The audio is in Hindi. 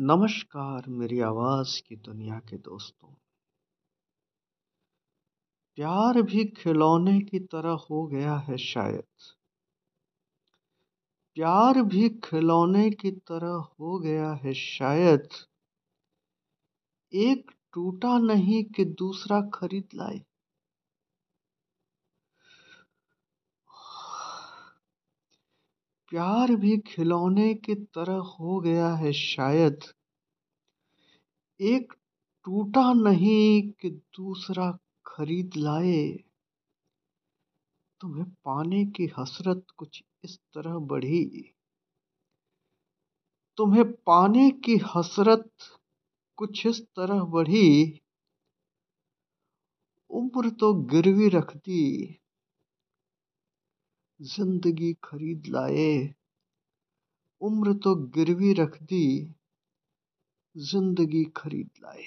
नमस्कार मेरी आवाज़ की दुनिया के दोस्तों। प्यार भी खिलौने की तरह हो गया है शायद। प्यार भी खिलौने की तरह हो गया है शायद। एक टूटा नहीं कि दूसरा खरीद लाए। प्यार भी खिलौने की तरह हो गया है शायद। एक टूटा नहीं कि दूसरा खरीद लाए। तुम्हें पाने की हसरत कुछ इस तरह बढ़ी। तुम्हें पाने की हसरत कुछ इस तरह बढ़ी। उम्र तो गिरवी रख दी। ज़िंदगी खरीद लाए। उम्र तो गिरवी रख दी ज़िंदगी खरीद लाए।